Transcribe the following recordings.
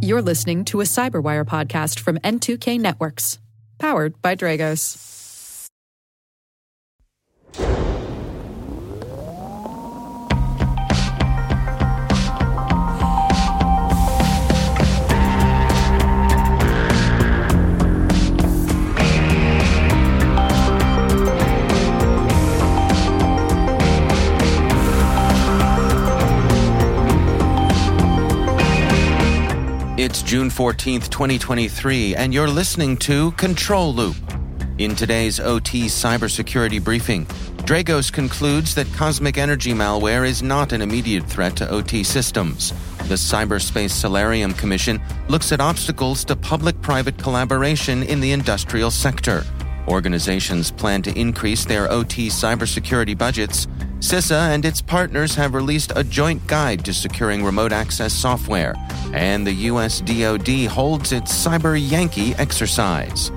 You're listening to a Cyberwire podcast from N2K Networks, powered by Dragos. It's June 14th, 2023, and you're listening to Control Loop. In today's OT cybersecurity briefing, Dragos concludes that cosmic energy malware is not an immediate threat to OT systems. The Cyberspace Solarium Commission looks at obstacles to public private collaboration in the industrial sector. Organizations plan to increase their OT cybersecurity budgets. CISA and its partners have released a joint guide to securing remote access software, and the US DoD holds its Cyber Yankee exercise.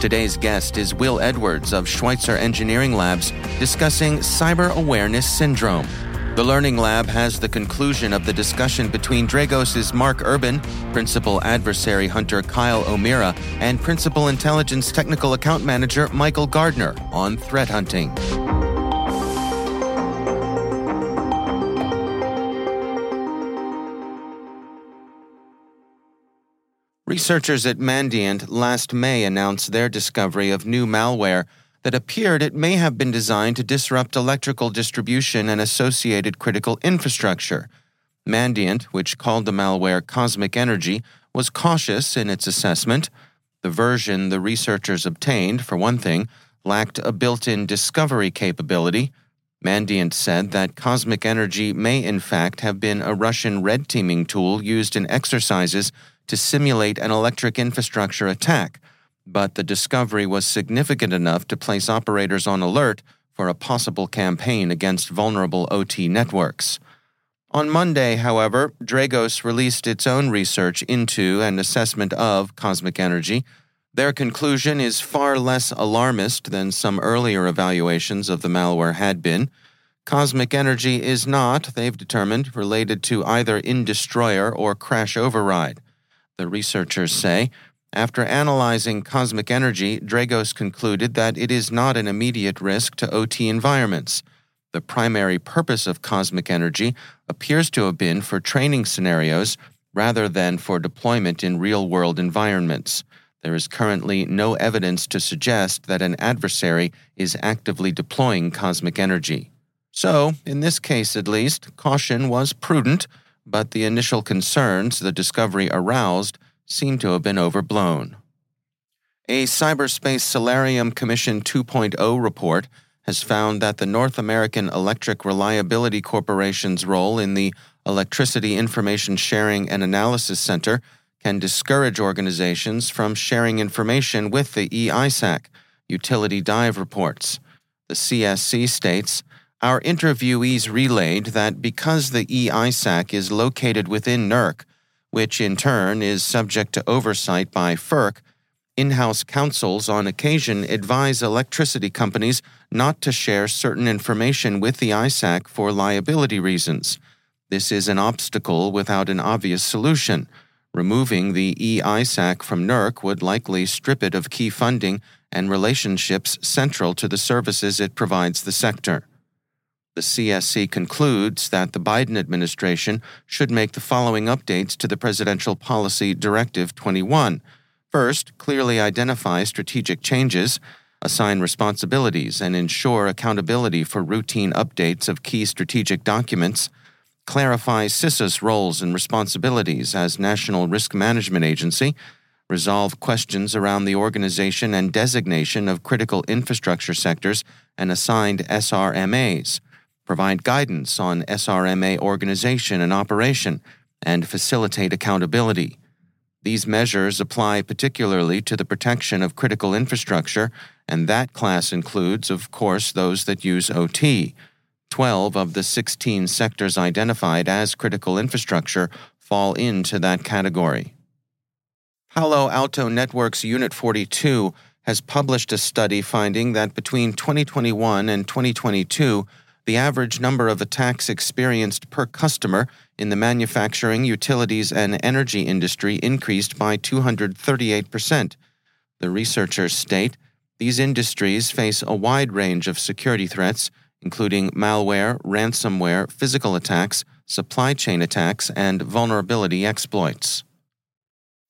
Today's guest is Will Edwards of Schweitzer Engineering Labs discussing cyber awareness syndrome. The Learning Lab has the conclusion of the discussion between Dragos' Mark Urban, Principal Adversary Hunter Kyle O'Meara, and Principal Intelligence Technical Account Manager Michael Gardner on threat hunting. Researchers at Mandiant last May announced their discovery of new malware that appeared it may have been designed to disrupt electrical distribution and associated critical infrastructure. Mandiant, which called the malware Cosmic Energy, was cautious in its assessment. The version the researchers obtained, for one thing, lacked a built in discovery capability. Mandiant said that Cosmic Energy may in fact have been a Russian red teaming tool used in exercises to simulate an electric infrastructure attack, but the discovery was significant enough to place operators on alert for a possible campaign against vulnerable OT networks. On Monday, however, Dragos released its own research into and assessment of cosmic energy. Their conclusion is far less alarmist than some earlier evaluations of the malware had been. Cosmic energy is not, they've determined, related to either Industroyer or Crash Override the researchers say. After analyzing cosmic energy, Dragos concluded that it is not an immediate risk to OT environments. The primary purpose of cosmic energy appears to have been for training scenarios rather than for deployment in real world environments. There is currently no evidence to suggest that an adversary is actively deploying cosmic energy. So, in this case at least, caution was prudent but the initial concerns the discovery aroused seem to have been overblown. A Cyberspace Solarium Commission 2.0 report has found that the North American Electric Reliability Corporation's role in the Electricity Information Sharing and Analysis Center can discourage organizations from sharing information with the EISAC, Utility Dive reports. The CSC states our interviewees relayed that because the EISAC is located within NERC, which in turn is subject to oversight by FERC, in house counsels on occasion advise electricity companies not to share certain information with the ISAC for liability reasons. This is an obstacle without an obvious solution. Removing the EISAC from NERC would likely strip it of key funding and relationships central to the services it provides the sector. The CSC concludes that the Biden administration should make the following updates to the Presidential Policy Directive 21. First, clearly identify strategic changes, assign responsibilities, and ensure accountability for routine updates of key strategic documents, clarify CISA's roles and responsibilities as National Risk Management Agency, resolve questions around the organization and designation of critical infrastructure sectors and assigned SRMAs provide guidance on SRMA organization and operation, and facilitate accountability. These measures apply particularly to the protection of critical infrastructure, and that class includes, of course, those that use OT. 12 of the 16 sectors identified as critical infrastructure fall into that category. Palo Alto Networks Unit 42 has published a study finding that between 2021 and 2022, the average number of attacks experienced per customer in the manufacturing, utilities, and energy industry increased by 238%. The researchers state these industries face a wide range of security threats, including malware, ransomware, physical attacks, supply chain attacks, and vulnerability exploits.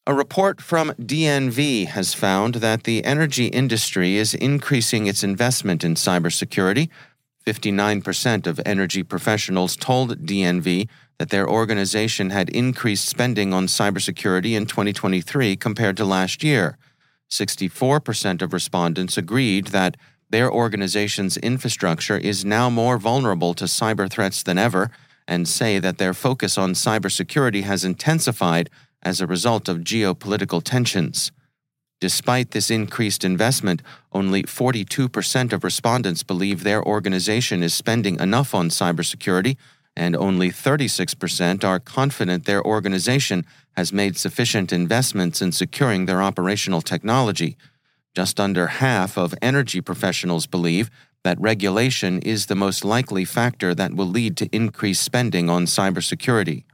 A report from DNV has found that the energy industry is increasing its investment in cybersecurity. 59% of energy professionals told DNV that their organization had increased spending on cybersecurity in 2023 compared to last year. 64% of respondents agreed that their organization's infrastructure is now more vulnerable to cyber threats than ever and say that their focus on cybersecurity has intensified as a result of geopolitical tensions. Despite this increased investment, only 42% of respondents believe their organization is spending enough on cybersecurity, and only 36% are confident their organization has made sufficient investments in securing their operational technology. Just under half of energy professionals believe that regulation is the most likely factor that will lead to increased spending on cybersecurity.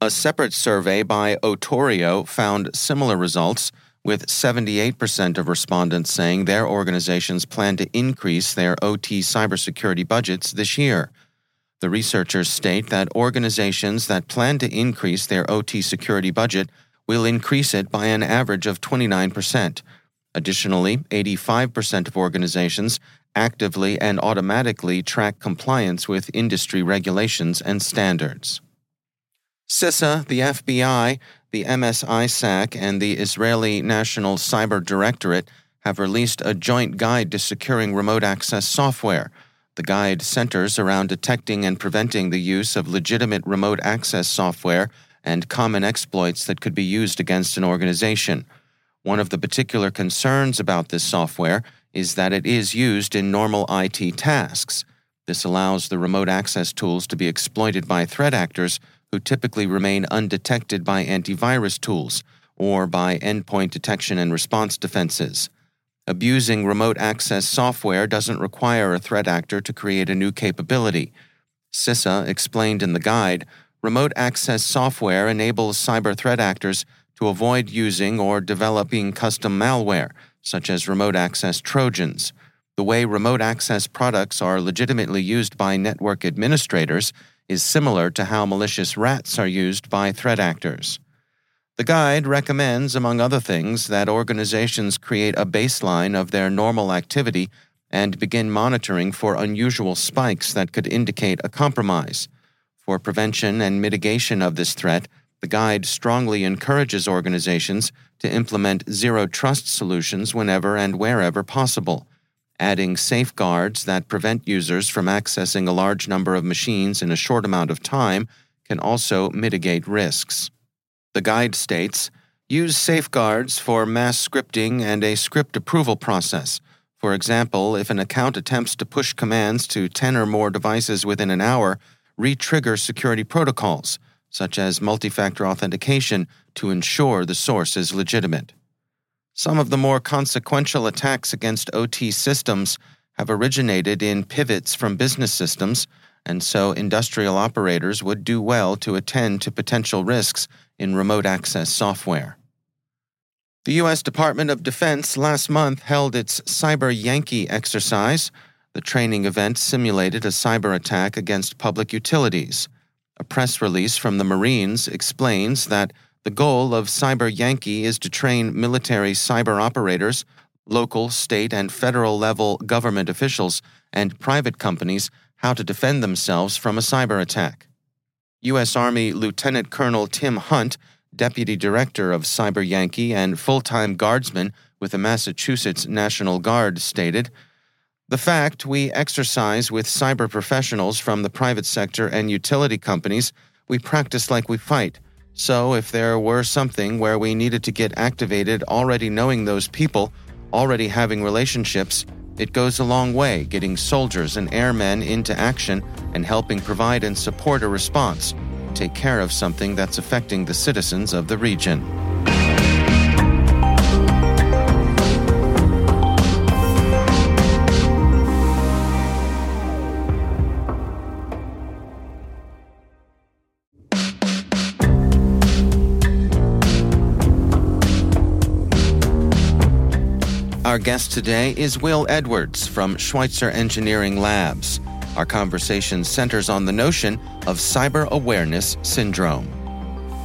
A separate survey by Otorio found similar results, with 78% of respondents saying their organizations plan to increase their OT cybersecurity budgets this year. The researchers state that organizations that plan to increase their OT security budget will increase it by an average of 29%. Additionally, 85% of organizations actively and automatically track compliance with industry regulations and standards. CISA, the FBI, the MSISAC, and the Israeli National Cyber Directorate have released a joint guide to securing remote access software. The guide centers around detecting and preventing the use of legitimate remote access software and common exploits that could be used against an organization. One of the particular concerns about this software is that it is used in normal IT tasks. This allows the remote access tools to be exploited by threat actors who typically remain undetected by antivirus tools or by endpoint detection and response defenses. Abusing remote access software doesn't require a threat actor to create a new capability. CISA explained in the guide remote access software enables cyber threat actors to avoid using or developing custom malware such as remote access Trojans. The way remote access products are legitimately used by network administrators is similar to how malicious rats are used by threat actors. The guide recommends, among other things, that organizations create a baseline of their normal activity and begin monitoring for unusual spikes that could indicate a compromise. For prevention and mitigation of this threat, the guide strongly encourages organizations to implement zero trust solutions whenever and wherever possible, adding safeguards that prevent users from accessing a large number of machines in a short amount of time can also mitigate risks. The guide states use safeguards for mass scripting and a script approval process. For example, if an account attempts to push commands to 10 or more devices within an hour, re trigger security protocols such as multi factor authentication, to ensure the source is legitimate. Some of the more consequential attacks against OT systems have originated in pivots from business systems, and so industrial operators would do well to attend to potential risks in remote access software. The U.S. Department of Defense last month held its Cyber Yankee exercise. The training event simulated a cyber attack against public utilities. A press release from the Marines explains that the goal of Cyber Yankee is to train military cyber operators, local, state, and federal level government officials, and private companies how to defend themselves from a cyber attack. U.S. Army Lieutenant Colonel Tim Hunt, Deputy Director of Cyber Yankee and full time guardsman with the Massachusetts National Guard, stated the fact we exercise with cyber professionals from the private sector and utility companies, we practice like we fight. So, if there were something where we needed to get activated already knowing those people, already having relationships, it goes a long way getting soldiers and airmen into action and helping provide and support a response, take care of something that's affecting the citizens of the region. Our guest today is Will Edwards from Schweitzer Engineering Labs. Our conversation centers on the notion of cyber awareness syndrome.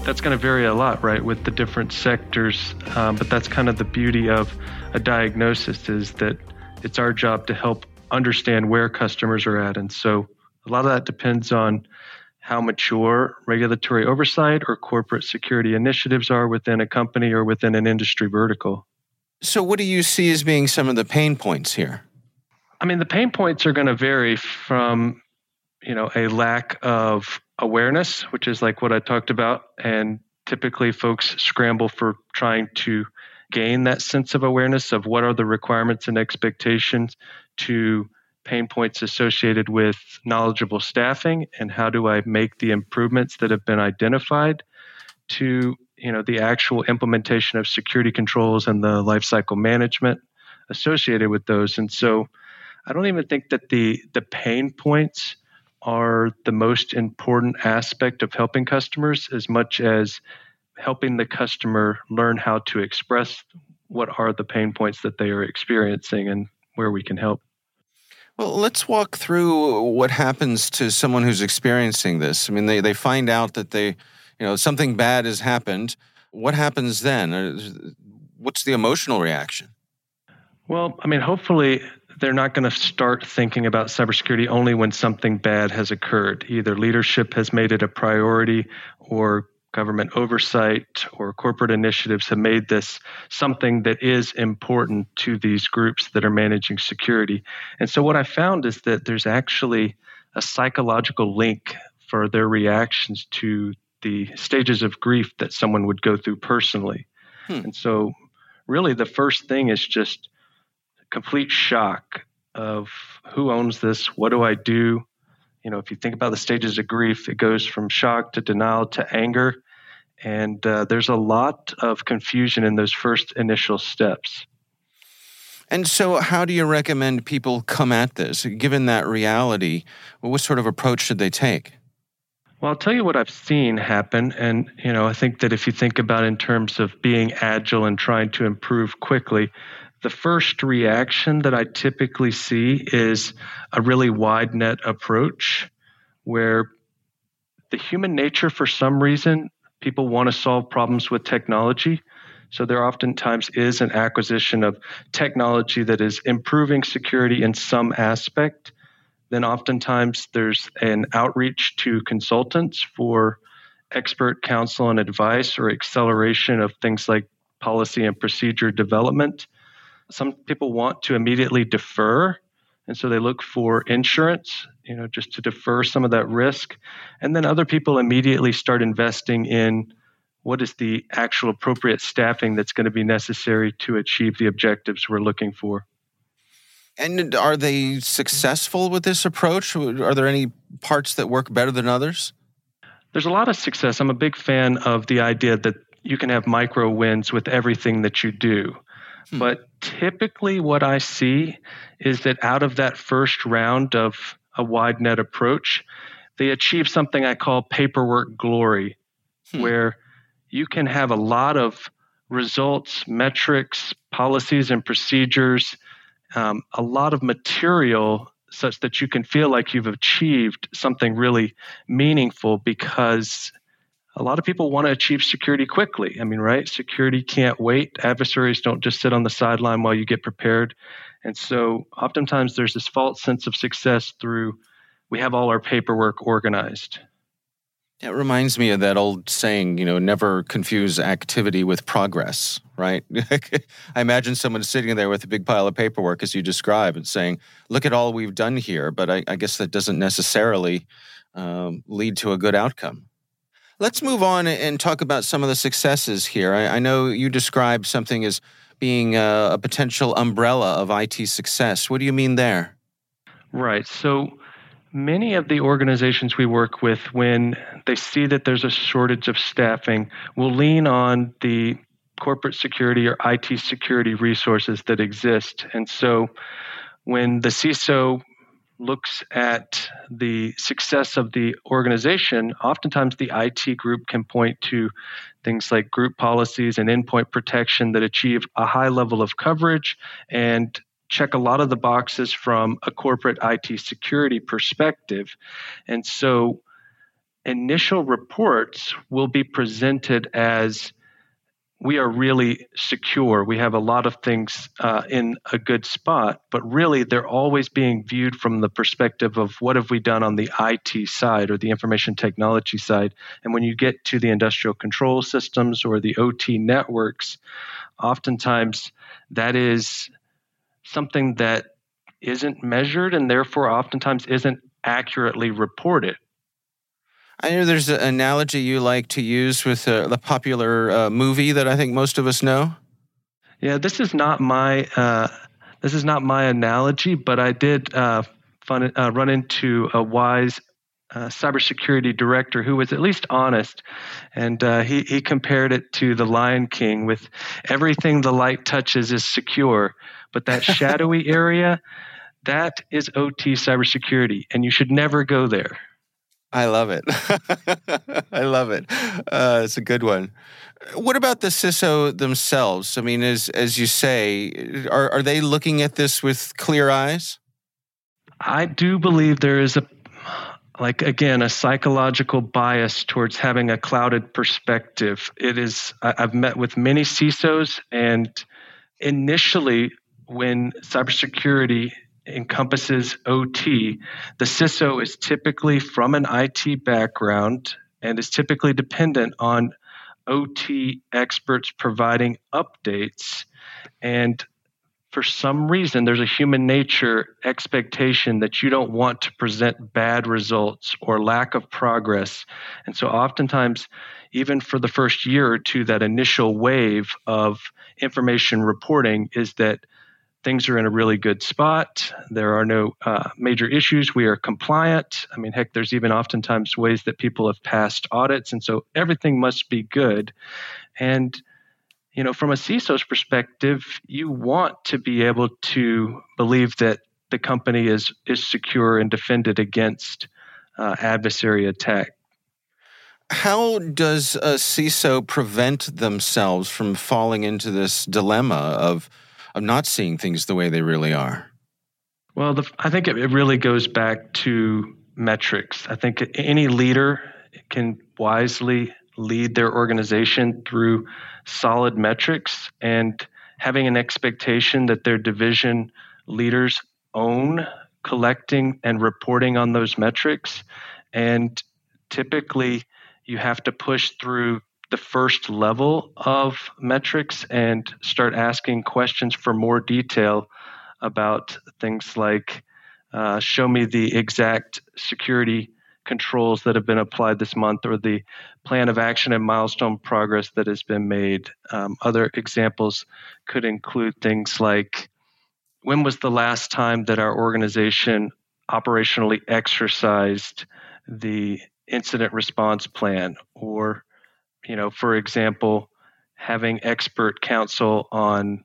That's going to vary a lot, right, with the different sectors. Um, but that's kind of the beauty of a diagnosis is that it's our job to help understand where customers are at. And so a lot of that depends on how mature regulatory oversight or corporate security initiatives are within a company or within an industry vertical. So, what do you see as being some of the pain points here? I mean, the pain points are going to vary from, you know, a lack of awareness, which is like what I talked about, and typically folks scramble for trying to gain that sense of awareness of what are the requirements and expectations to pain points associated with knowledgeable staffing and how do I make the improvements that have been identified to you know the actual implementation of security controls and the lifecycle management associated with those and so I don't even think that the the pain points are the most important aspect of helping customers as much as helping the customer learn how to express what are the pain points that they are experiencing and where we can help. Well, let's walk through what happens to someone who's experiencing this. I mean, they, they find out that they, you know, something bad has happened. What happens then? Uh, what's the emotional reaction? Well, I mean, hopefully they're not going to start thinking about cybersecurity only when something bad has occurred. Either leadership has made it a priority or government oversight or corporate initiatives have made this something that is important to these groups that are managing security. And so, what I found is that there's actually a psychological link for their reactions to the stages of grief that someone would go through personally. Hmm. And so, really, the first thing is just complete shock of who owns this, what do I do, you know, if you think about the stages of grief, it goes from shock to denial to anger. And uh, there's a lot of confusion in those first initial steps. And so, how do you recommend people come at this? Given that reality, what sort of approach should they take? Well, I'll tell you what I've seen happen. And, you know, I think that if you think about in terms of being agile and trying to improve quickly, the first reaction that I typically see is a really wide net approach where the human nature, for some reason, people want to solve problems with technology. So there oftentimes is an acquisition of technology that is improving security in some aspect. Then oftentimes there's an outreach to consultants for expert counsel and advice or acceleration of things like policy and procedure development. Some people want to immediately defer, and so they look for insurance, you know, just to defer some of that risk. And then other people immediately start investing in what is the actual appropriate staffing that's going to be necessary to achieve the objectives we're looking for. And are they successful with this approach? Are there any parts that work better than others? There's a lot of success. I'm a big fan of the idea that you can have micro wins with everything that you do. Hmm. But typically, what I see is that out of that first round of a wide net approach, they achieve something I call paperwork glory, hmm. where you can have a lot of results, metrics, policies, and procedures, um, a lot of material such that you can feel like you've achieved something really meaningful because a lot of people want to achieve security quickly. I mean, right? Security can't wait. Adversaries don't just sit on the sideline while you get prepared. And so oftentimes there's this false sense of success through we have all our paperwork organized. It reminds me of that old saying, you know, never confuse activity with progress, right? I imagine someone sitting there with a big pile of paperwork, as you describe, and saying, look at all we've done here. But I, I guess that doesn't necessarily um, lead to a good outcome. Let's move on and talk about some of the successes here. I, I know you described something as being a, a potential umbrella of IT success. What do you mean there? Right. So many of the organizations we work with, when they see that there's a shortage of staffing, will lean on the corporate security or IT security resources that exist. And so when the CISO looks at the success of the organization, oftentimes the IT group can point to things like group policies and endpoint protection that achieve a high level of coverage and check a lot of the boxes from a corporate IT security perspective. And so initial reports will be presented as we are really secure. We have a lot of things uh, in a good spot, but really they're always being viewed from the perspective of what have we done on the IT side or the information technology side. And when you get to the industrial control systems or the OT networks, oftentimes that is something that isn't measured and therefore oftentimes isn't accurately reported. I know there's an analogy you like to use with uh, the popular uh, movie that I think most of us know. Yeah, this is not my uh, this is not my analogy, but I did uh, fun, uh, run into a wise uh, cybersecurity director who was at least honest, and he he compared it to the Lion King with everything the light touches is secure, but that shadowy area, that is OT cybersecurity, and you should never go there. I love it. I love it. Uh, it's a good one. What about the CISO themselves? I mean, as as you say, are are they looking at this with clear eyes? I do believe there is a like again a psychological bias towards having a clouded perspective. It is I've met with many CISOs, and initially when cybersecurity encompasses OT, the CISO is typically from an IT background and is typically dependent on OT experts providing updates. And for some reason, there's a human nature expectation that you don't want to present bad results or lack of progress. And so, oftentimes, even for the first year or two, that initial wave of information reporting is that things are in a really good spot. There are no uh, major issues. We are compliant. I mean, heck, there's even oftentimes ways that people have passed audits, and so everything must be good. And you know, from a CISO's perspective, you want to be able to believe that the company is is secure and defended against uh, adversary attack. How does a CISO prevent themselves from falling into this dilemma of of not seeing things the way they really are? Well, the, I think it, it really goes back to metrics. I think any leader can wisely lead their organization through solid metrics and having an expectation that their division leaders own collecting and reporting on those metrics. And typically, you have to push through the first level of metrics and start asking questions for more detail about things like uh, show me the exact security controls that have been applied this month or the plan of action and milestone progress that has been made. Um, other examples could include things like when was the last time that our organization operationally exercised the incident response plan or you know, for example, having expert counsel on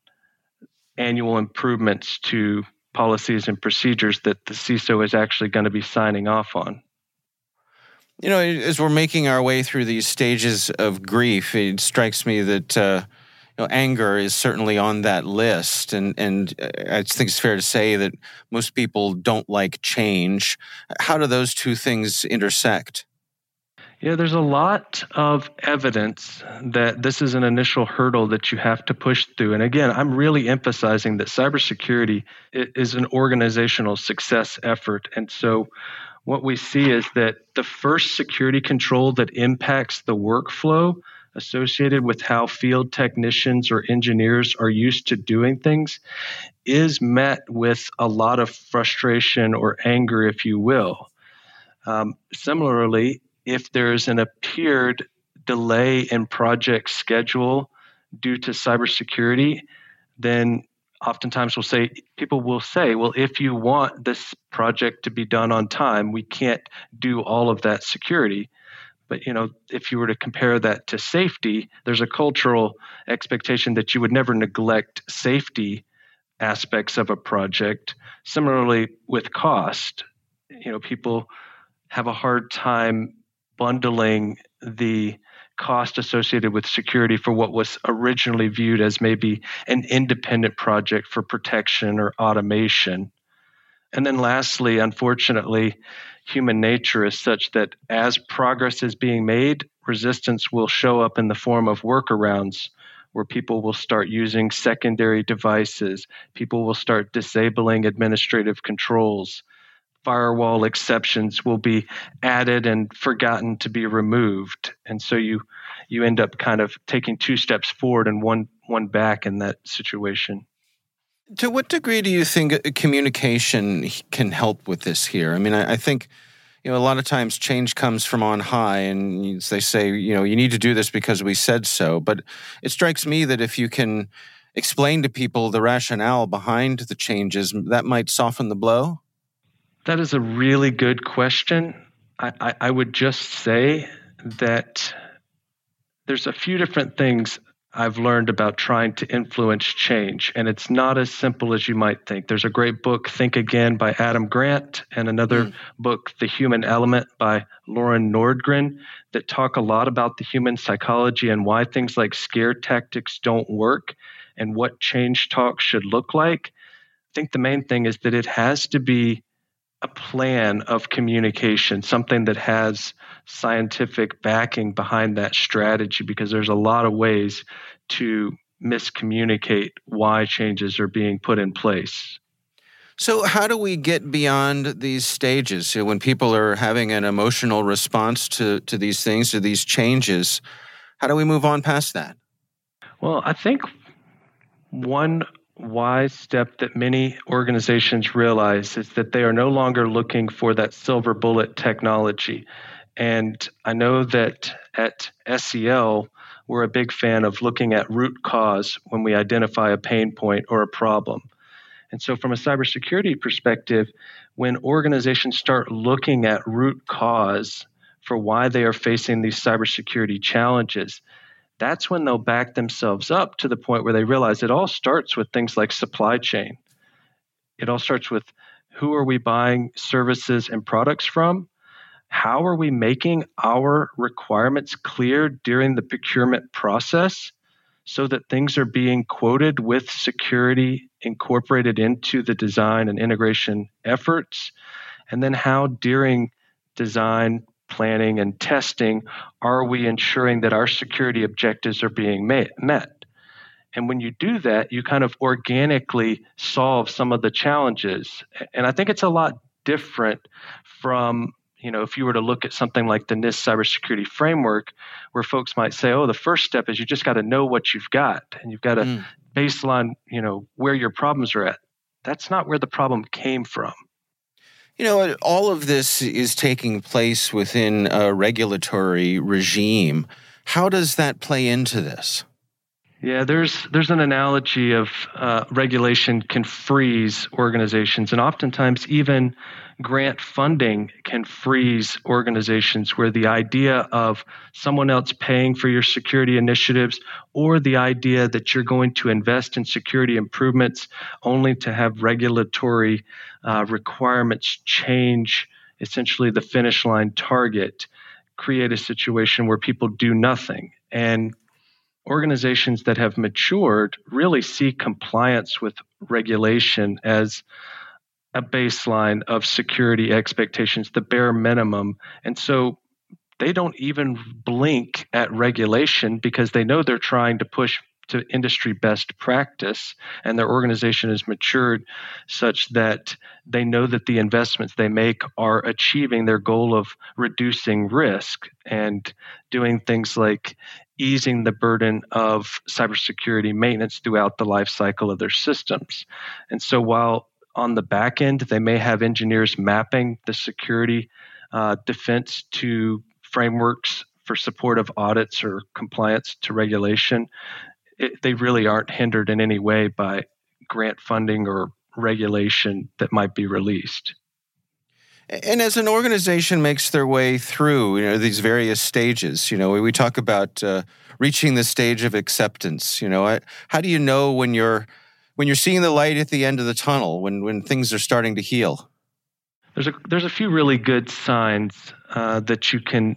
annual improvements to policies and procedures that the CISO is actually going to be signing off on. You know, as we're making our way through these stages of grief, it strikes me that uh, you know, anger is certainly on that list, and and uh, I think it's fair to say that most people don't like change. How do those two things intersect? Yeah, there's a lot of evidence that this is an initial hurdle that you have to push through. And again, I'm really emphasizing that cybersecurity is an organizational success effort. And so what we see is that the first security control that impacts the workflow associated with how field technicians or engineers are used to doing things is met with a lot of frustration or anger, if you will. Um, similarly, if there's an appeared delay in project schedule due to cybersecurity, then oftentimes we'll say people will say, well, if you want this project to be done on time, we can't do all of that security. But you know, if you were to compare that to safety, there's a cultural expectation that you would never neglect safety aspects of a project. Similarly, with cost, you know, people have a hard time bundling the cost associated with security for what was originally viewed as maybe an independent project for protection or automation. And then, lastly, unfortunately, human nature is such that as progress is being made, resistance will show up in the form of workarounds where people will start using secondary devices, people will start disabling administrative controls. Firewall exceptions will be added and forgotten to be removed. And so you you end up kind of taking two steps forward and one one back in that situation. To what degree do you think communication can help with this here? I mean, I, I think you know a lot of times change comes from on high, and they say you know you need to do this because we said so. But it strikes me that if you can explain to people the rationale behind the changes, that might soften the blow. That is a really good question. I, I, I would just say that there's a few different things I've learned about trying to influence change, and it's not as simple as you might think. There's a great book, Think Again, by Adam Grant, and another mm. book, The Human Element, by Loran Nordgren, that talk a lot about the human psychology and why things like scare tactics don't work and what change talk should look like. I think the main thing is that it has to be a plan of communication, something that has scientific backing behind that strategy, because there's a lot of ways to miscommunicate why changes are being put in place. So, how do we get beyond these stages? Know, when people are having an emotional response to, to these things, to these changes, how do we move on past that? Well, I think one wise step that many organizations realize is that they are no longer looking for that silver bullet technology. And I know that at SEL, we're a big fan of looking at root cause when we identify a pain point or a problem. And so, from a cybersecurity perspective, when organizations start looking at root cause for why they are facing these cybersecurity challenges, that's when they'll back themselves up to the point where they realize it all starts with things like supply chain. It all starts with who are we buying services and products from? How are we making our requirements clear during the procurement process so that things are being quoted with security incorporated into the design and integration efforts? And then how during design, planning, and testing are we ensuring that our security objectives are being met? And when you do that, you kind of organically solve some of the challenges. And I think it's a lot different from, you know, if you were to look at something like the NIST cybersecurity framework, where folks might say, oh, the first step is you just got to know what you've got and you've got to mm. baseline, you know, where your problems are at. That's not where the problem came from. You know, all of this is taking place within a regulatory regime. How does that play into this? Yeah, there's there's an analogy of uh, regulation can freeze organizations, and oftentimes even grant funding can freeze organizations where the idea of someone else paying for your security initiatives or the idea that you're going to invest in security improvements only to have regulatory uh, requirements change essentially the finish line target create a situation where people do nothing. And organizations that have matured really see compliance with regulation as a baseline of security expectations, the bare minimum. And so they don't even blink at regulation because they know they're trying to push to industry best practice and their organization is matured such that they know that the investments they make are achieving their goal of reducing risk and doing things like easing the burden of cybersecurity maintenance throughout the life cycle of their systems. And so while on the back end, they may have engineers mapping the security uh, defense to frameworks for support of audits or compliance to regulation. It, they really aren't hindered in any way by grant funding or regulation that might be released. And as an organization makes their way through, you know, these various stages, you know, we talk about uh, reaching the stage of acceptance. You know, how do you know when you're when you're seeing the light at the end of the tunnel, when when things are starting to heal? There's a there's a few really good signs uh, that you can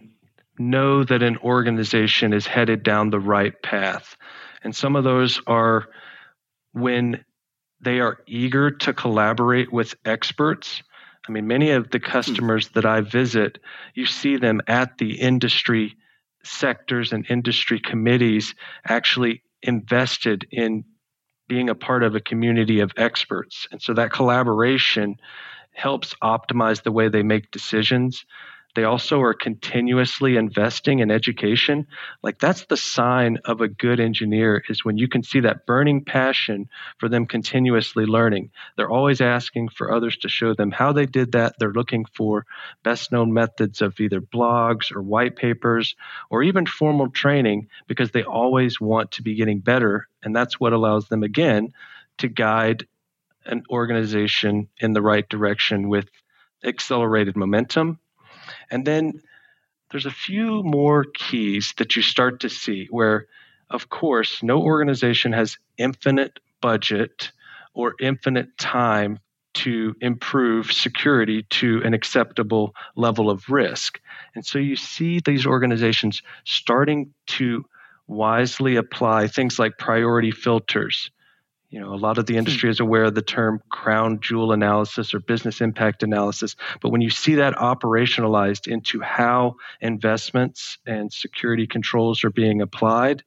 know that an organization is headed down the right path, and some of those are when they are eager to collaborate with experts. I mean, many of the hmm. customers that I visit, you see them at the industry sectors and industry committees actually invested in being a part of a community of experts. And so that collaboration helps optimize the way they make decisions. They also are continuously investing in education. Like that's the sign of a good engineer is when you can see that burning passion for them continuously learning. They're always asking for others to show them how they did that. They're looking for best known methods of either blogs or white papers or even formal training because they always want to be getting better. And that's what allows them again to guide an organization in the right direction with accelerated momentum and then there's a few more keys that you start to see where, of course, no organization has infinite budget or infinite time to improve security to an acceptable level of risk. And so you see these organizations starting to wisely apply things like priority filters you know, a lot of the hmm. industry is aware of the term crown jewel analysis or business impact analysis. But when you see that operationalized into how investments and security controls are being applied,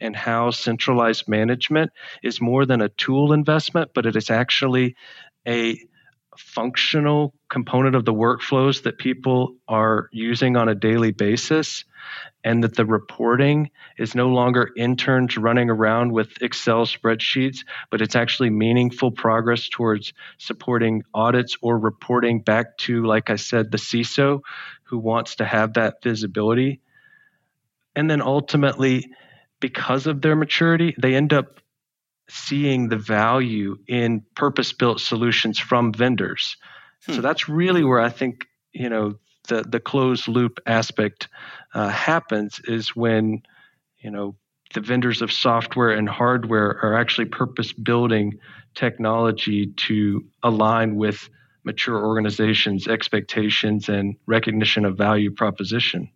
and how centralized management is more than a tool investment, but it is actually a functional component of the workflows that people are using on a daily basis and that the reporting is no longer interns running around with Excel spreadsheets, but it's actually meaningful progress towards supporting audits or reporting back to, like I said, the CISO who wants to have that visibility. And then ultimately, because of their maturity, they end up seeing the value in purpose built solutions from vendors. Hmm. So that's really where I think, you know, the, the closed loop aspect uh, happens is when, you know, the vendors of software and hardware are actually purpose building technology to align with mature organizations' expectations and recognition of value proposition.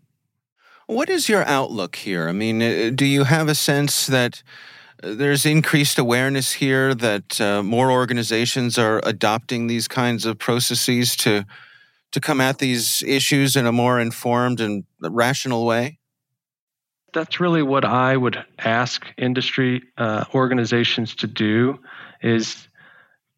What is your outlook here? I mean, uh, do you have a sense that there's increased awareness here that uh, more organizations are adopting these kinds of processes to to come at these issues in a more informed and rational way? That's really what I would ask industry uh, organizations to do is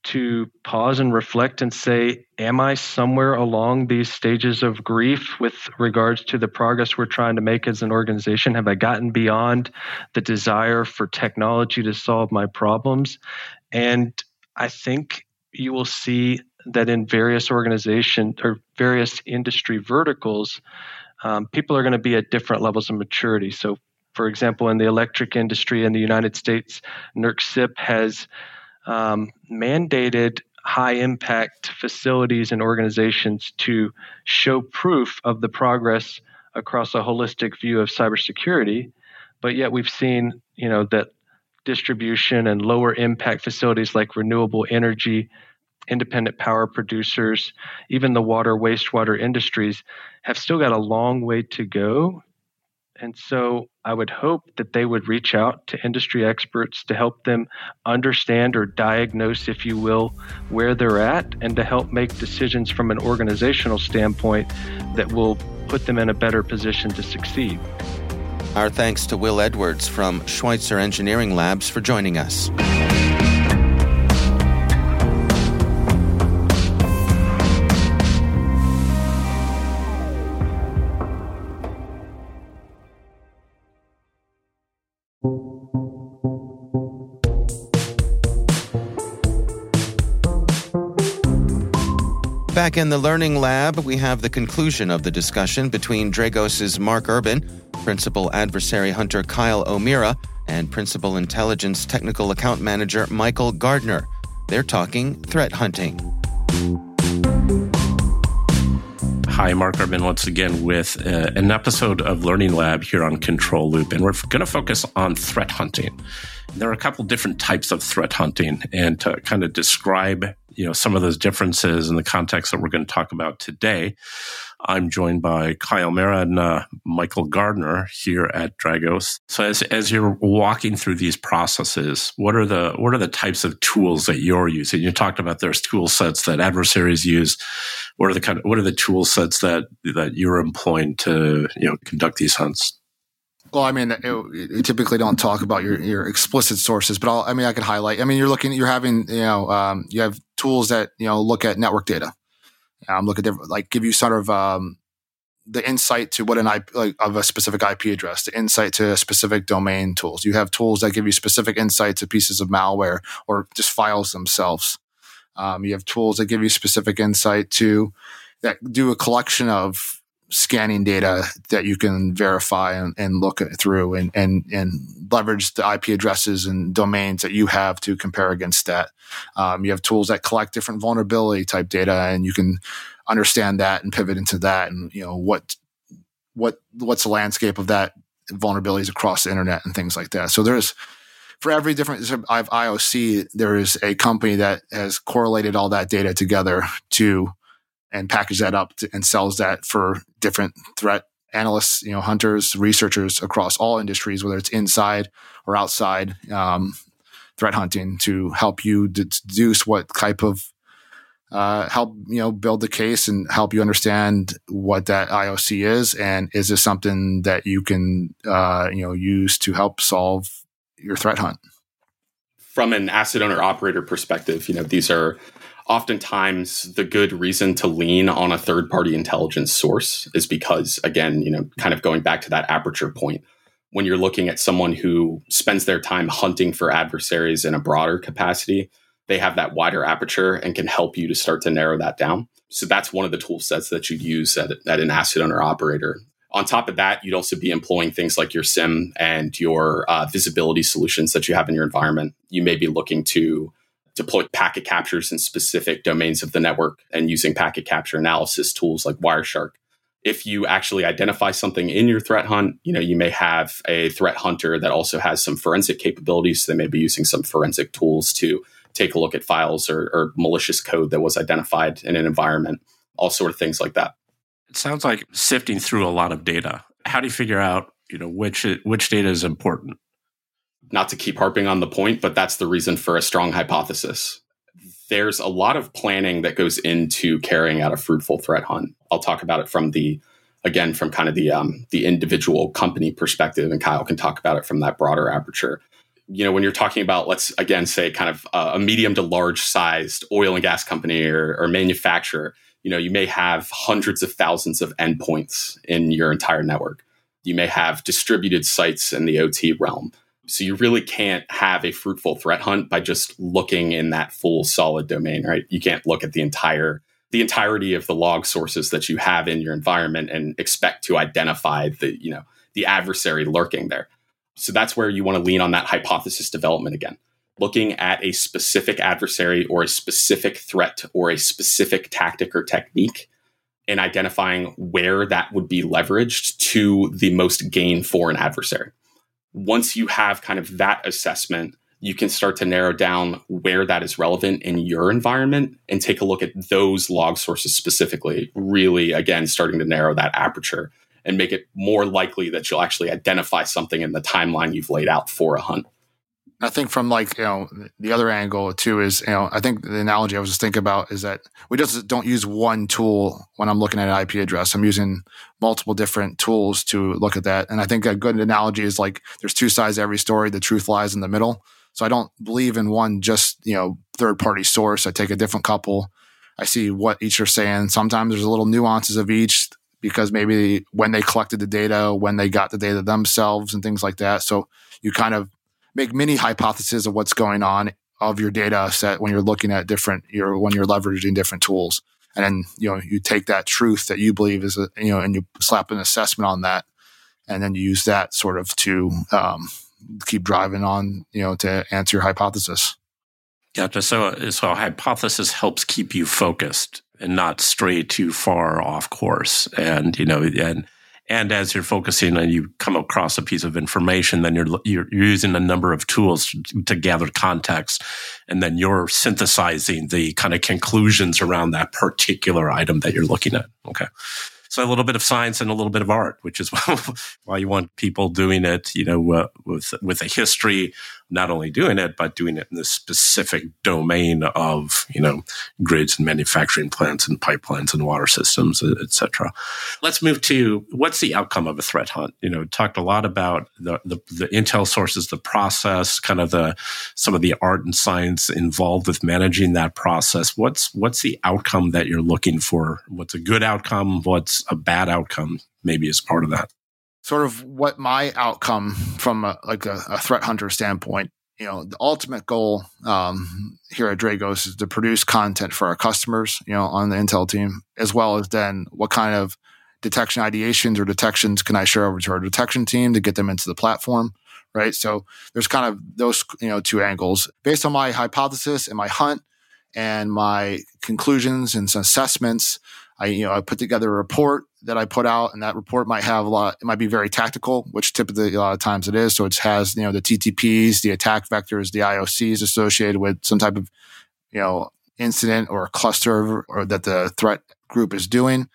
to pause and reflect and say, Am I somewhere along these stages of grief with regards to the progress we're trying to make as an organization? Have I gotten beyond the desire for technology to solve my problems? And I think you will see that in various organizations or various industry verticals, um, people are going to be at different levels of maturity. So, for example, in the electric industry in the United States, NERC CIP has um, mandated high impact facilities and organizations to show proof of the progress across a holistic view of cybersecurity. But yet we've seen, you know, that distribution and lower impact facilities like renewable energy, independent power producers, even the water wastewater industries have still got a long way to go and so I would hope that they would reach out to industry experts to help them understand or diagnose, if you will, where they're at and to help make decisions from an organizational standpoint that will put them in a better position to succeed. Our thanks to Will Edwards from Schweitzer Engineering Labs for joining us. Back in the Learning Lab, we have the conclusion of the discussion between Dragos' Mark Urban, Principal Adversary Hunter Kyle O'Meara, and Principal Intelligence Technical Account Manager Michael Gardner. They're talking threat hunting. Hi, Mark Gardman once again with uh, an episode of Learning Lab here on Control Loop. And we're going to focus on threat hunting. There are a couple different types of threat hunting. And to kind of describe you know some of those differences in the context that we're going to talk about today, I'm joined by Kyle O'Meara and uh, Michael Gardner here at Dragos. So as as you're walking through these processes, what are the what are the types of tools that you're using? You talked about there's tool sets that adversaries use. What are the kind of what are the tool sets that that you're employing to you know conduct these hunts? Well, I mean, you typically don't talk about your, your explicit sources, but I'll, I mean, I could highlight. I mean, you're looking, you're having, you know, um, you have tools that you know look at network data um, look at different, like give you sort of um, the insight to what an IP like, of a specific IP address, the insight to specific domain tools. You have tools that give you specific insight to pieces of malware or just files themselves. Um, you have tools that give you specific insight to that do a collection of scanning data that you can verify and, and look through and, and, and leverage the IP addresses and domains that you have to compare against that. Um, you have tools that collect different vulnerability type data and you can understand that and pivot into that and, you know, what, what, what's the landscape of that vulnerabilities across the internet and things like that. So there's, for every different IOC, there is a company that has correlated all that data together to and package that up to, and sells that for different threat analysts, you know, hunters, researchers across all industries, whether it's inside or outside um, threat hunting, to help you deduce what type of uh, help you know build the case and help you understand what that IOC is, and is this something that you can uh, you know use to help solve your threat hunt? From an asset owner operator perspective, you know these are oftentimes the good reason to lean on a third party intelligence source is because again you know kind of going back to that aperture point when you're looking at someone who spends their time hunting for adversaries in a broader capacity they have that wider aperture and can help you to start to narrow that down so that's one of the tool sets that you'd use at, at an asset owner operator on top of that, you'd also be employing things like your SIEM and your uh, visibility solutions that you have in your environment. You may be looking to deploy packet captures in specific domains of the network and using packet capture analysis tools like Wireshark. If you actually identify something in your threat hunt, you know, you may have a threat hunter that also has some forensic capabilities. So they may be using some forensic tools to take a look at files or, or malicious code that was identified in an environment, all sort of things like that. It sounds like sifting through a lot of data. How do you figure out, you know, which which data is important? Not to keep harping on the point, but that's the reason for a strong hypothesis. There's a lot of planning that goes into carrying out a fruitful threat hunt. I'll talk about it from the again from kind of the um, the individual company perspective, and Kyle can talk about it from that broader aperture. You know, when you're talking about, let's again say, kind of a medium to large sized oil and gas company or, or manufacturer, you know, you may have hundreds of thousands of endpoints in your entire network. You may have distributed sites in the OT realm so you really can't have a fruitful threat hunt by just looking in that full solid domain, right? You can't look at the entire the entirety of the log sources that you have in your environment and expect to identify the, you know, the adversary lurking there. So that's where you want to lean on that hypothesis development again. Looking at a specific adversary or a specific threat or a specific tactic or technique and identifying where that would be leveraged to the most gain for an adversary once you have kind of that assessment, you can start to narrow down where that is relevant in your environment and take a look at those log sources specifically, really, again, starting to narrow that aperture and make it more likely that you'll actually identify something in the timeline you've laid out for a hunt. I think from like you know the other angle too is you know I think the analogy I was just thinking about is that we just don't use one tool when I'm looking at an IP address. I'm using multiple different tools to look at that, and I think a good analogy is like there's two sides to every story. The truth lies in the middle. So I don't believe in one just you know third party source. I take a different couple. I see what each are saying. Sometimes there's a little nuances of each because maybe when they collected the data, when they got the data themselves, and things like that. So you kind of make many hypotheses of what's going on of your data set when you're looking at different your when you're leveraging different tools. And then you know you take that truth that you believe is a, you know and you slap an assessment on that. And then you use that sort of to um, keep driving on you know to answer your hypothesis. Gotcha. So so hypothesis helps keep you focused and not stray too far off course. And, you know, and, and as you're focusing and you come across a piece of information, then you're, you're, using a number of tools to, to gather context. And then you're synthesizing the kind of conclusions around that particular item that you're looking at. Okay. So a little bit of science and a little bit of art, which is why you want people doing it, you know, uh, with with a history, not only doing it but doing it in the specific domain of you know grids and manufacturing plants and pipelines and water systems, etc. Let's move to what's the outcome of a threat hunt. You know, talked a lot about the, the the intel sources, the process, kind of the some of the art and science involved with managing that process. What's what's the outcome that you're looking for? What's a good outcome? What's a bad outcome maybe as part of that sort of what my outcome from a, like a, a, threat hunter standpoint you know the ultimate goal um, here at dragos is to produce content for our customers you know on the intel team as well as then what kind of detection ideations or detections can i share over to our detection team to get them into the platform right? So there's kind of those you know two angles. Based on my hypothesis and my hunt and my conclusions and some assessments I, you know, I put together a report that I put out, and that report might have a lot. It might be very tactical, which typically a lot of times it is. So it has you know the TTPs, the attack vectors, the IOCs associated with some type of you know incident or cluster or that the threat group is doing.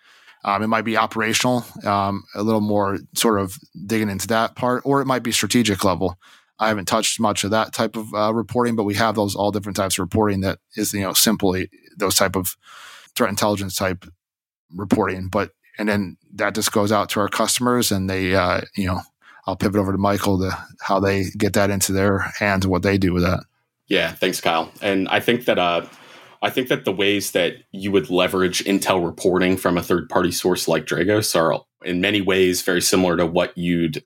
Um, it might be operational, um, a little more sort of digging into that part, or it might be strategic level. I haven't touched much of that type of uh, reporting, but we have those all different types of reporting that is you know simply those type of threat intelligence type reporting. But and then that just goes out to our customers, and they, uh, you know, I'll pivot over to Michael to how they get that into their hands and what they do with that. Yeah, thanks, Kyle. And I think that uh, I think that the ways that you would leverage intel reporting from a third party source like Dragos are in many ways very similar to what you'd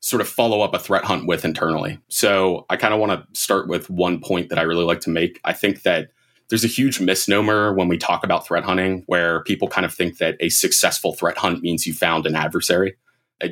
sort of follow up a threat hunt with internally. So I kind of want to start with one point that I really like to make. I think that there's a huge misnomer when we talk about threat hunting where people kind of think that a successful threat hunt means you found an adversary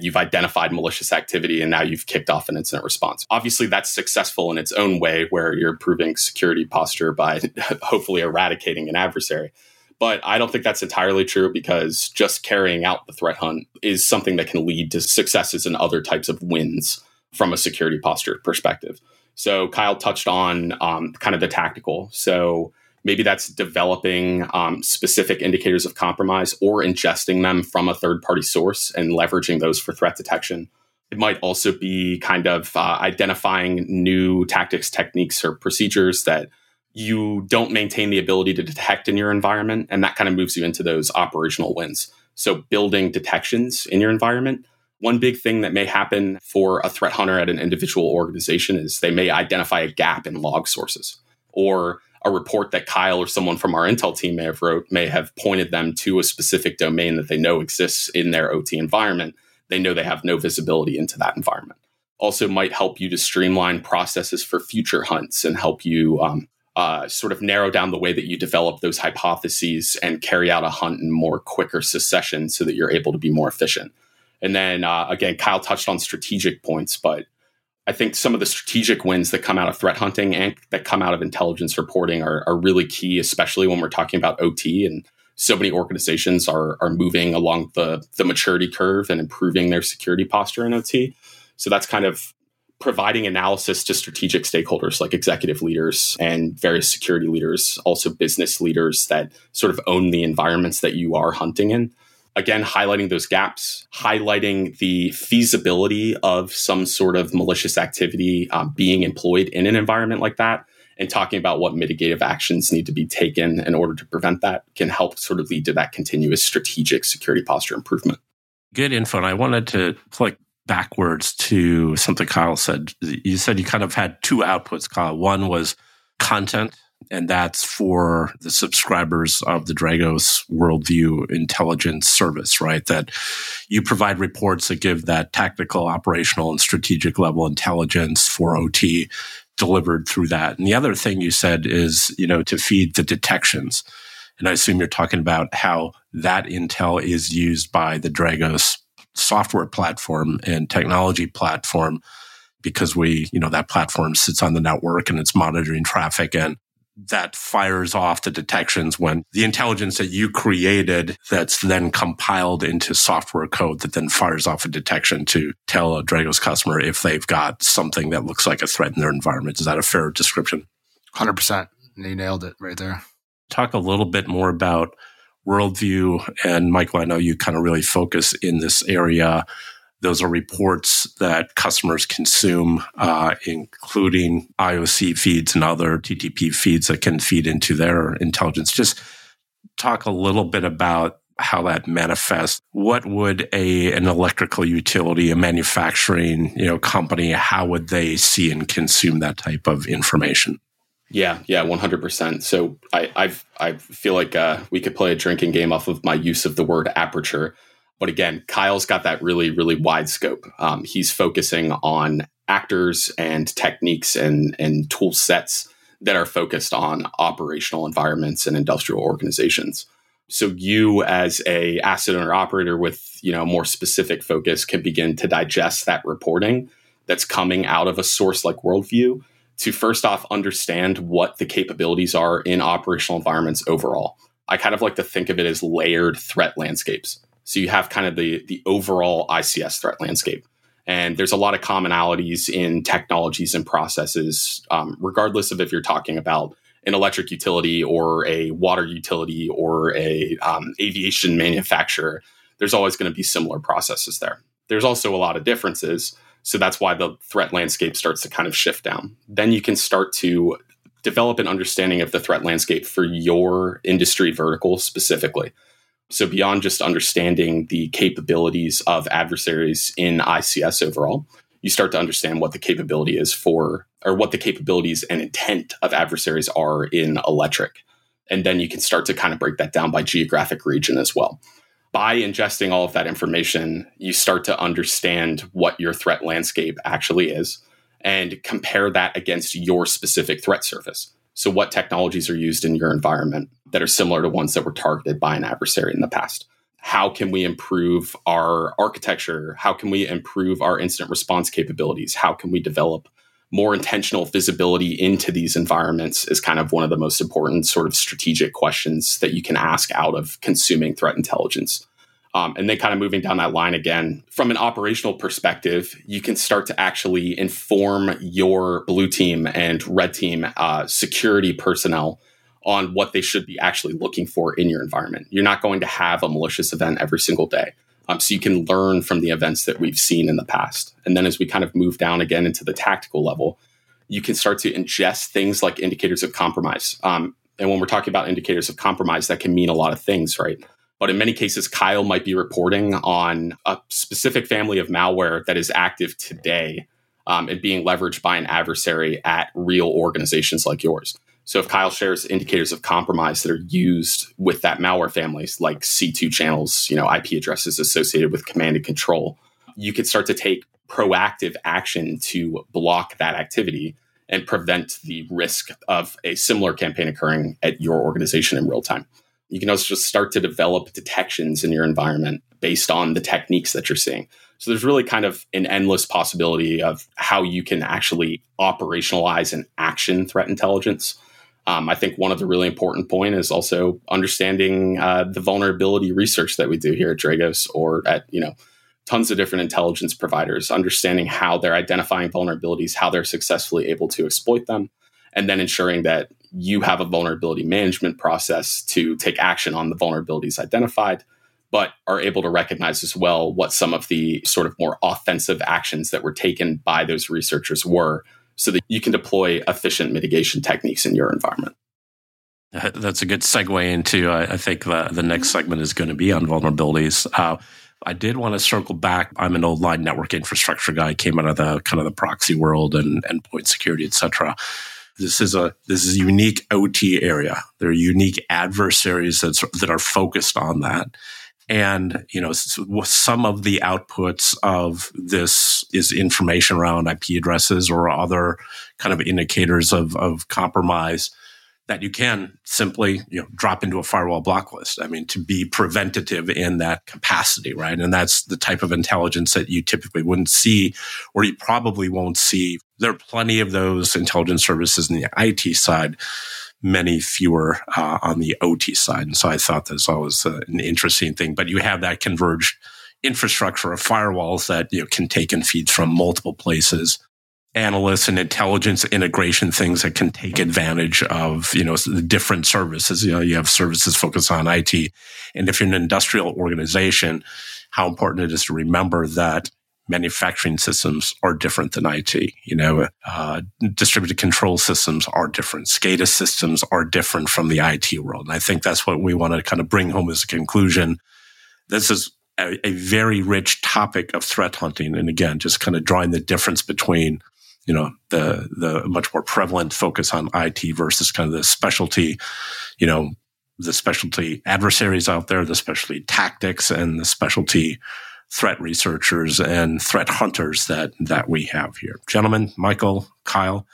you've identified malicious activity and now you've kicked off an incident response. Obviously, that's successful in its own way where you're improving security posture by hopefully eradicating an adversary. But I don't think that's entirely true because just carrying out the threat hunt is something that can lead to successes and other types of wins from a security posture perspective. So Kyle touched on um, kind of the tactical. So Maybe that's developing um, specific indicators of compromise or ingesting them from a third party source and leveraging those for threat detection. It might also be kind of uh, identifying new tactics, techniques, or procedures that you don't maintain the ability to detect in your environment. And that kind of moves you into those operational wins. So, building detections in your environment. One big thing that may happen for a threat hunter at an individual organization is they may identify a gap in log sources or a report that Kyle or someone from our Intel team may have wrote may have pointed them to a specific domain that they know exists in their OT environment. They know they have no visibility into that environment. Also, might help you to streamline processes for future hunts and help you um, uh, sort of narrow down the way that you develop those hypotheses and carry out a hunt in more quicker succession so that you're able to be more efficient. And then uh, again, Kyle touched on strategic points, but I think some of the strategic wins that come out of threat hunting and that come out of intelligence reporting are, are really key, especially when we're talking about OT. And so many organizations are, are moving along the, the maturity curve and improving their security posture in OT. So that's kind of providing analysis to strategic stakeholders like executive leaders and various security leaders, also business leaders that sort of own the environments that you are hunting in again highlighting those gaps highlighting the feasibility of some sort of malicious activity um, being employed in an environment like that and talking about what mitigative actions need to be taken in order to prevent that can help sort of lead to that continuous strategic security posture improvement. Good info and i wanted to click backwards to something kyle said. You said you kind of had two outputs kyle. One was content and that's for the subscribers of the Dragos Worldview Intelligence Service, right? That you provide reports that give that tactical, operational, and strategic level intelligence for OT delivered through that. And the other thing you said is, you know, to feed the detections. And I assume you're talking about how that intel is used by the Dragos software platform and technology platform because we, you know, that platform sits on the network and it's monitoring traffic and that fires off the detections when the intelligence that you created that's then compiled into software code that then fires off a detection to tell a Dragos customer if they've got something that looks like a threat in their environment. Is that a fair description? 100%. You nailed it right there. Talk a little bit more about worldview. And Michael, I know you kind of really focus in this area those are reports that customers consume, uh, including IOC feeds and other TTP feeds that can feed into their intelligence. Just talk a little bit about how that manifests. What would a an electrical utility, a manufacturing you know company, how would they see and consume that type of information? Yeah, yeah, one hundred percent. So I I've, I feel like uh, we could play a drinking game off of my use of the word aperture. But again, Kyle's got that really, really wide scope. Um, he's focusing on actors and techniques and, and tool sets that are focused on operational environments and industrial organizations. So you as a asset owner operator with, you know, more specific focus can begin to digest that reporting that's coming out of a source like Worldview to first off understand what the capabilities are in operational environments overall. I kind of like to think of it as layered threat landscapes. So you have kind of the the overall ICS threat landscape. And there's a lot of commonalities in technologies and processes, um, regardless of if you're talking about an electric utility or a water utility or a um, aviation manufacturer. There's always going to be similar processes there. There's also a lot of differences. So that's why the threat landscape starts to kind of shift down. Then you can start to develop an understanding of the threat landscape for your industry vertical specifically. So, beyond just understanding the capabilities of adversaries in ICS overall, you start to understand what the capability is for, or what the capabilities and intent of adversaries are in electric. And then you can start to kind of break that down by geographic region as well. By ingesting all of that information, you start to understand what your threat landscape actually is and compare that against your specific threat surface. So, what technologies are used in your environment that are similar to ones that were targeted by an adversary in the past? How can we improve our architecture? How can we improve our incident response capabilities? How can we develop more intentional visibility into these environments? Is kind of one of the most important sort of strategic questions that you can ask out of consuming threat intelligence. Um, and then, kind of moving down that line again, from an operational perspective, you can start to actually inform your blue team and red team uh, security personnel on what they should be actually looking for in your environment. You're not going to have a malicious event every single day. Um, so you can learn from the events that we've seen in the past. And then as we kind of move down again into the tactical level, you can start to ingest things like indicators of compromise. Um, and when we're talking about indicators of compromise, that can mean a lot of things, right? But in many cases, Kyle might be reporting on a specific family of malware that is active today um, and being leveraged by an adversary at real organizations like yours. So if Kyle shares indicators of compromise that are used with that malware families, like C2 channels, you know, IP addresses associated with command and control, you could start to take proactive action to block that activity and prevent the risk of a similar campaign occurring at your organization in real time you can also just start to develop detections in your environment based on the techniques that you're seeing. So there's really kind of an endless possibility of how you can actually operationalize and action threat intelligence. Um, I think one of the really important point is also understanding uh, the vulnerability research that we do here at Dragos or at you know tons of different intelligence providers, understanding how they're identifying vulnerabilities, how they're successfully able to exploit them, and then ensuring that you have a vulnerability management process to take action on the vulnerabilities identified, but are able to recognize as well what some of the sort of more offensive actions that were taken by those researchers were so that you can deploy efficient mitigation techniques in your environment. That's a good segue into, uh, I think, the, the next segment is going to be on vulnerabilities. Uh, I did want to circle back. I'm an old line network infrastructure guy, came out of the kind of the proxy world and endpoint security, et cetera this is a this is a unique OT area. There are unique adversaries that's, that are focused on that. And, you know, some of the outputs of this is information around IP addresses or other kind of indicators of, of compromise that you can simply you know drop into a firewall block list. I mean, to be preventative in that capacity, right? And that's the type of intelligence that you typically wouldn't see, or you probably won't see. There are plenty of those intelligence services in the IT side many fewer uh, on the OT side. And so I thought was always uh, an interesting thing. But you have that converged infrastructure of firewalls that you know, can take in feeds from multiple places analysts and intelligence integration things that can take advantage of, you know, the different services. You know, you have services focused on IT. And if you're an industrial organization, how important it is to remember that manufacturing systems are different than IT. You know, uh, distributed control systems are different. SCADA systems are different from the IT world. And I think that's what we want to kind of bring home as a conclusion. This is a, a very rich topic of threat hunting. And again, just kind of drawing the difference between you know the the much more prevalent focus on IT versus kind of the specialty, you know, the specialty adversaries out there, the specialty tactics, and the specialty threat researchers and threat hunters that that we have here. Gentlemen, Michael, Kyle,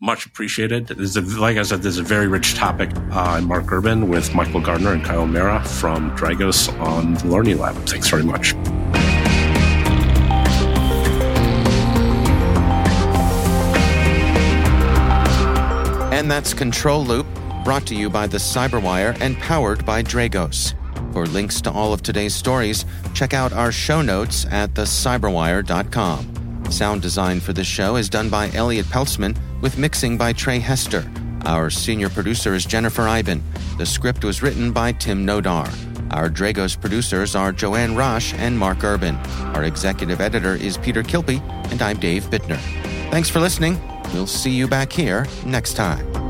much appreciated. This is a, like I said, this is a very rich topic. Uh, I'm Mark Urban with Michael Gardner and Kyle O'Meara from Dragos on the Learning Lab. Thanks very much. And that's Control Loop, brought to you by the Cyberwire and powered by Dragos. For links to all of today's stories, check out our show notes at thecyberwire.com. Sound design for this show is done by Elliot Peltzman, with mixing by Trey Hester. Our senior producer is Jennifer Eiben. The script was written by Tim Nodar. Our Dragos producers are Joanne Rosh and Mark Urban. Our executive editor is Peter Kilpe, and I'm Dave Bittner. Thanks for listening. We'll see you back here next time.